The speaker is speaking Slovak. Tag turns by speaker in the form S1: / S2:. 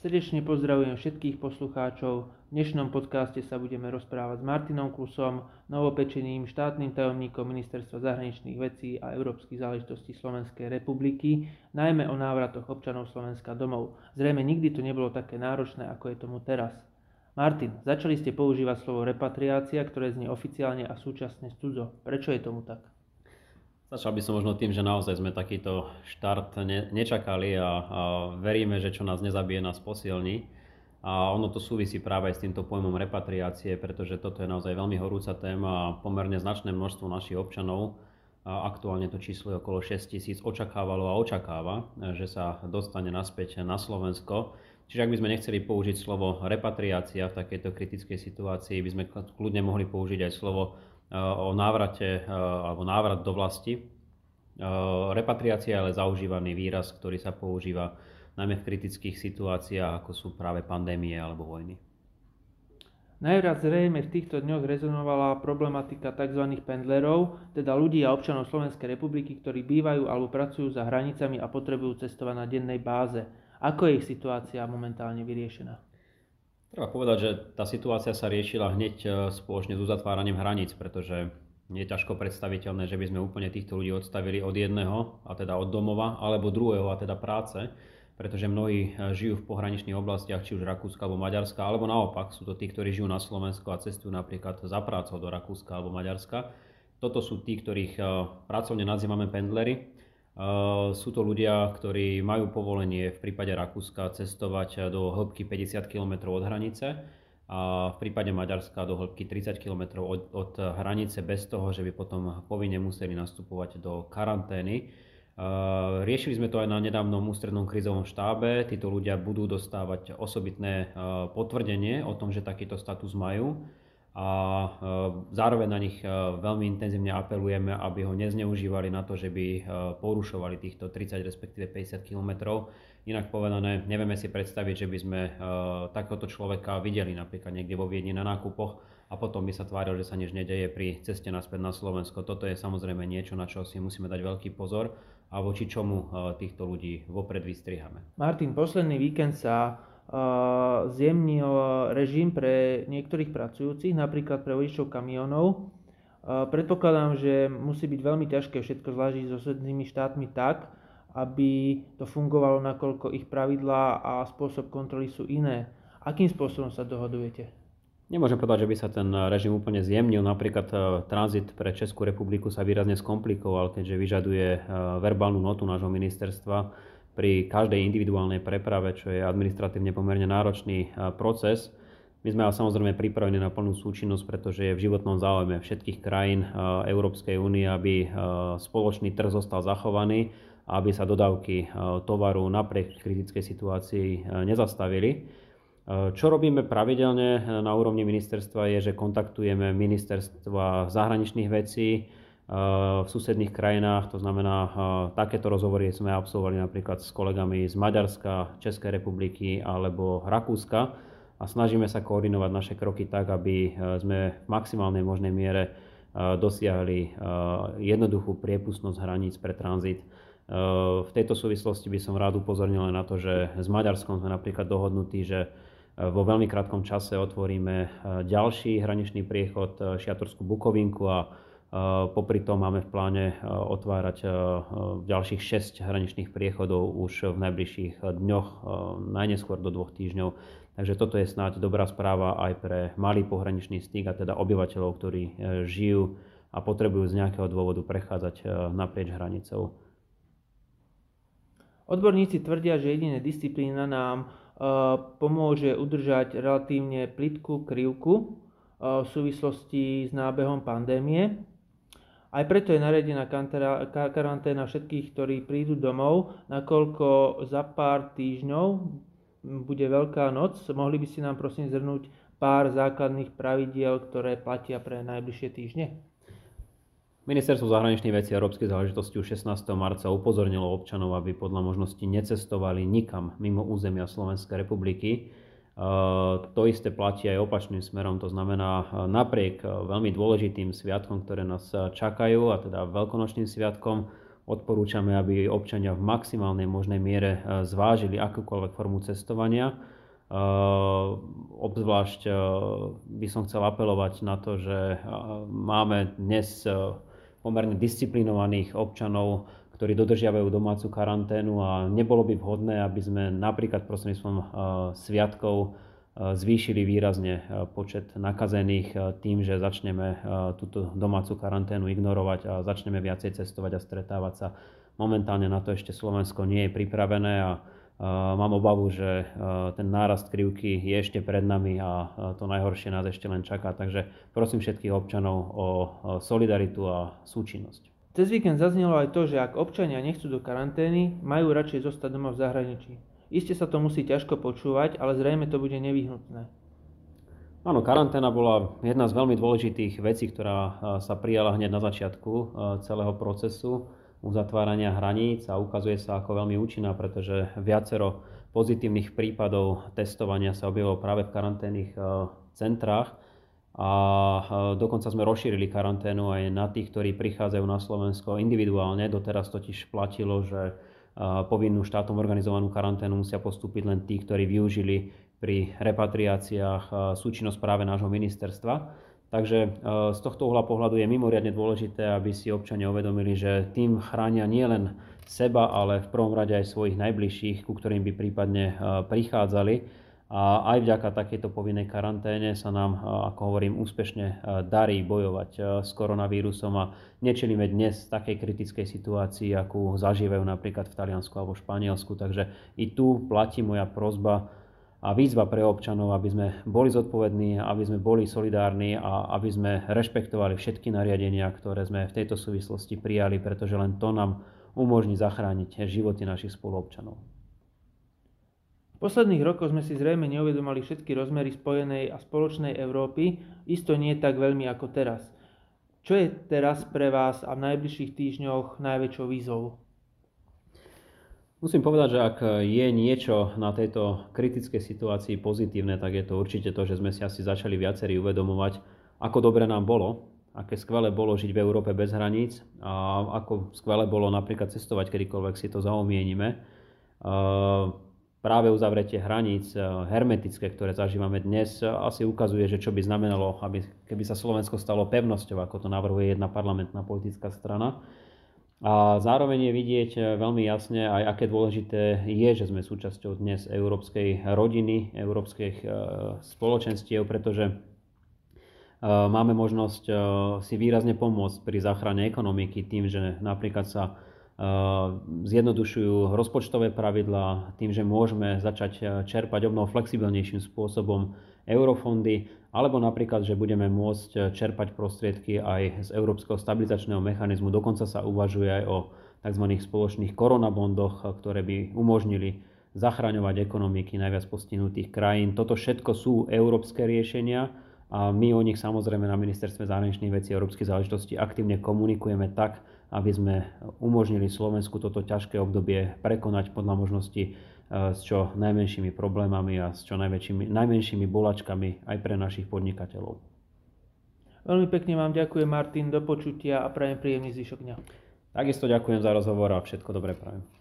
S1: Srdečne pozdravujem všetkých poslucháčov. V dnešnom podcaste sa budeme rozprávať s Martinom Klusom, novopečeným štátnym tajomníkom Ministerstva zahraničných vecí a európskych záležitostí Slovenskej republiky, najmä o návratoch občanov Slovenska domov. Zrejme nikdy to nebolo také náročné, ako je tomu teraz. Martin, začali ste používať slovo repatriácia, ktoré znie oficiálne a súčasne cudzo. Prečo je tomu tak?
S2: Začal by som možno tým, že naozaj sme takýto štart ne, nečakali a, a veríme, že čo nás nezabije, nás posilní. A ono to súvisí práve aj s týmto pojmom repatriácie, pretože toto je naozaj veľmi horúca téma a pomerne značné množstvo našich občanov, a aktuálne to číslo je okolo 6 tisíc, očakávalo a očakáva, že sa dostane naspäť na Slovensko. Čiže ak by sme nechceli použiť slovo repatriácia v takejto kritickej situácii, by sme kľudne mohli použiť aj slovo o návrate alebo návrat do vlasti. Repatriácia je ale zaužívaný výraz, ktorý sa používa najmä v kritických situáciách, ako sú práve pandémie alebo vojny.
S1: Najviac zrejme v týchto dňoch rezonovala problematika tzv. pendlerov, teda ľudí a občanov Slovenskej republiky, ktorí bývajú alebo pracujú za hranicami a potrebujú cestovať na dennej báze. Ako je ich situácia momentálne vyriešená?
S2: Treba povedať, že tá situácia sa riešila hneď e, spoločne s uzatváraním hraníc, pretože je ťažko predstaviteľné, že by sme úplne týchto ľudí odstavili od jedného, a teda od domova, alebo druhého, a teda práce, pretože mnohí e, žijú v pohraničných oblastiach, či už Rakúska alebo Maďarska, alebo naopak sú to tí, ktorí žijú na Slovensku a cestujú napríklad za prácou do Rakúska alebo Maďarska. Toto sú tí, ktorých e, pracovne nazývame pendlery sú to ľudia, ktorí majú povolenie v prípade Rakúska cestovať do hĺbky 50 km od hranice a v prípade Maďarska do hĺbky 30 km od, od hranice bez toho, že by potom povinne museli nastupovať do karantény. Riešili sme to aj na nedávnom ústrednom krizovom štábe. Títo ľudia budú dostávať osobitné potvrdenie o tom, že takýto status majú a e, zároveň na nich e, veľmi intenzívne apelujeme, aby ho nezneužívali na to, že by e, porušovali týchto 30 respektíve 50 km. Inak povedané, nevieme si predstaviť, že by sme takéhoto človeka videli napríklad niekde vo Viedni na nákupoch a potom by sa tváril, že sa nič nedeje pri ceste naspäť na Slovensko. Toto je samozrejme niečo, na čo si musíme dať veľký pozor a voči čomu týchto ľudí vopred vystrihame.
S1: Martin, posledný víkend sa zjemnil režim pre niektorých pracujúcich, napríklad pre vodičov kamionov. Predpokladám, že musí byť veľmi ťažké všetko zlážiť so susednými štátmi tak, aby to fungovalo, nakoľko ich pravidlá a spôsob kontroly sú iné. Akým spôsobom sa dohodujete?
S2: Nemôžem povedať, že by sa ten režim úplne zjemnil. Napríklad e, tranzit pre Českú republiku sa výrazne skomplikoval, keďže vyžaduje e, verbálnu notu nášho ministerstva pri každej individuálnej preprave, čo je administratívne pomerne náročný proces. My sme ale samozrejme pripravení na plnú súčinnosť, pretože je v životnom záujme všetkých krajín Európskej únie, aby spoločný trh zostal zachovaný a aby sa dodávky tovaru napriek kritickej situácii nezastavili. Čo robíme pravidelne na úrovni ministerstva je, že kontaktujeme ministerstva zahraničných vecí, v susedných krajinách. To znamená, takéto rozhovory sme absolvovali napríklad s kolegami z Maďarska, Českej republiky alebo Rakúska a snažíme sa koordinovať naše kroky tak, aby sme v maximálnej možnej miere dosiahli jednoduchú priepustnosť hraníc pre tranzit. V tejto súvislosti by som rád upozornil na to, že s Maďarskom sme napríklad dohodnutí, že vo veľmi krátkom čase otvoríme ďalší hraničný priechod Šiatorskú Bukovinku a Popri tom máme v pláne e, otvárať e, ďalších 6 hraničných priechodov už v najbližších dňoch, najneskôr do dvoch týždňov. Takže toto je snáď dobrá správa aj pre malý pohraničný styk a teda obyvateľov, ktorí žijú a potrebujú z nejakého dôvodu prechádzať naprieč hranicou.
S1: Odborníci tvrdia, že jediná disciplína nám pomôže udržať relatívne plitkú krivku v súvislosti s nábehom pandémie. Aj preto je naredená karanténa všetkých, ktorí prídu domov, nakoľko za pár týždňov bude Veľká noc. Mohli by ste nám prosím zhrnúť pár základných pravidiel, ktoré platia pre najbližšie týždne?
S2: Ministerstvo zahraničných vecí a európskej záležitosti už 16. marca upozornilo občanov, aby podľa možnosti necestovali nikam mimo územia Slovenskej republiky to isté platí aj opačným smerom, to znamená napriek veľmi dôležitým sviatkom, ktoré nás čakajú, a teda veľkonočným sviatkom, odporúčame, aby občania v maximálnej možnej miere zvážili akúkoľvek formu cestovania. Obzvlášť by som chcel apelovať na to, že máme dnes pomerne disciplinovaných občanov, ktorí dodržiavajú domácu karanténu a nebolo by vhodné, aby sme napríklad prostredníctvom uh, sviatkov uh, zvýšili výrazne uh, počet nakazených tým, že začneme túto domácu karanténu ignorovať a začneme viacej cestovať a stretávať sa. Momentálne na to ešte Slovensko nie je pripravené a mám obavu, že ten nárast krivky je ešte pred nami a to najhoršie nás ešte len čaká. Takže prosím všetkých občanov o solidaritu a súčinnosť.
S1: Cez víkend zaznelo aj to, že ak občania nechcú do karantény, majú radšej zostať doma v zahraničí. Iste sa to musí ťažko počúvať, ale zrejme to bude nevyhnutné.
S2: Áno, karanténa bola jedna z veľmi dôležitých vecí, ktorá sa prijala hneď na začiatku celého procesu uzatvárania hraníc a ukazuje sa ako veľmi účinná, pretože viacero pozitívnych prípadov testovania sa objavilo práve v karanténnych centrách a dokonca sme rozšírili karanténu aj na tých, ktorí prichádzajú na Slovensko individuálne. Doteraz totiž platilo, že povinnú štátom organizovanú karanténu musia postúpiť len tí, ktorí využili pri repatriáciách súčinnosť práve nášho ministerstva. Takže z tohto uhla pohľadu je mimoriadne dôležité, aby si občania uvedomili, že tým chránia nielen seba, ale v prvom rade aj svojich najbližších, ku ktorým by prípadne prichádzali a aj vďaka takejto povinnej karanténe sa nám, ako hovorím, úspešne darí bojovať s koronavírusom a nečelíme dnes takej kritickej situácii, akú zažívajú napríklad v Taliansku alebo Španielsku. Takže i tu platí moja prozba a výzva pre občanov, aby sme boli zodpovední, aby sme boli solidárni a aby sme rešpektovali všetky nariadenia, ktoré sme v tejto súvislosti prijali, pretože len to nám umožní zachrániť životy našich spoluobčanov.
S1: V posledných rokoch sme si zrejme neuvedomali všetky rozmery spojenej a spoločnej Európy, isto nie tak veľmi ako teraz. Čo je teraz pre vás a v najbližších týždňoch najväčšou výzvou?
S2: Musím povedať, že ak je niečo na tejto kritickej situácii pozitívne, tak je to určite to, že sme si asi začali viacerí uvedomovať, ako dobre nám bolo, aké skvelé bolo žiť v Európe bez hraníc a ako skvelé bolo napríklad cestovať kedykoľvek si to zaumienime práve uzavretie hraníc hermetické, ktoré zažívame dnes, asi ukazuje, že čo by znamenalo, aby, keby sa Slovensko stalo pevnosťou, ako to navrhuje jedna parlamentná politická strana. A zároveň je vidieť eh, veľmi jasne aj, aké dôležité je, že sme súčasťou dnes európskej rodiny, európskych spoločenstiev, pretože máme možnosť si výrazne pomôcť pri záchrane ekonomiky tým, že napríklad sa zjednodušujú rozpočtové pravidlá tým, že môžeme začať čerpať o mnoho flexibilnejším spôsobom eurofondy, alebo napríklad, že budeme môcť e, čerpať prostriedky aj z Európskeho stabilizačného mechanizmu. Dokonca sa uvažuje aj o tzv. spoločných koronabondoch, e, ktoré by umožnili zachraňovať ekonomiky najviac postihnutých krajín. Toto všetko sú európske riešenia a my o nich samozrejme na Ministerstve zahraničných vecí a európskych záležitostí aktívne komunikujeme tak, aby sme umožnili Slovensku toto ťažké obdobie prekonať podľa možnosti e, s čo najmenšími problémami a s čo najmenšími, najmenšími bolačkami aj pre našich podnikateľov.
S1: Veľmi pekne vám ďakujem Martin, do počutia a prajem príjemný zvyšok dňa.
S2: Takisto ďakujem za rozhovor a všetko dobré prajem.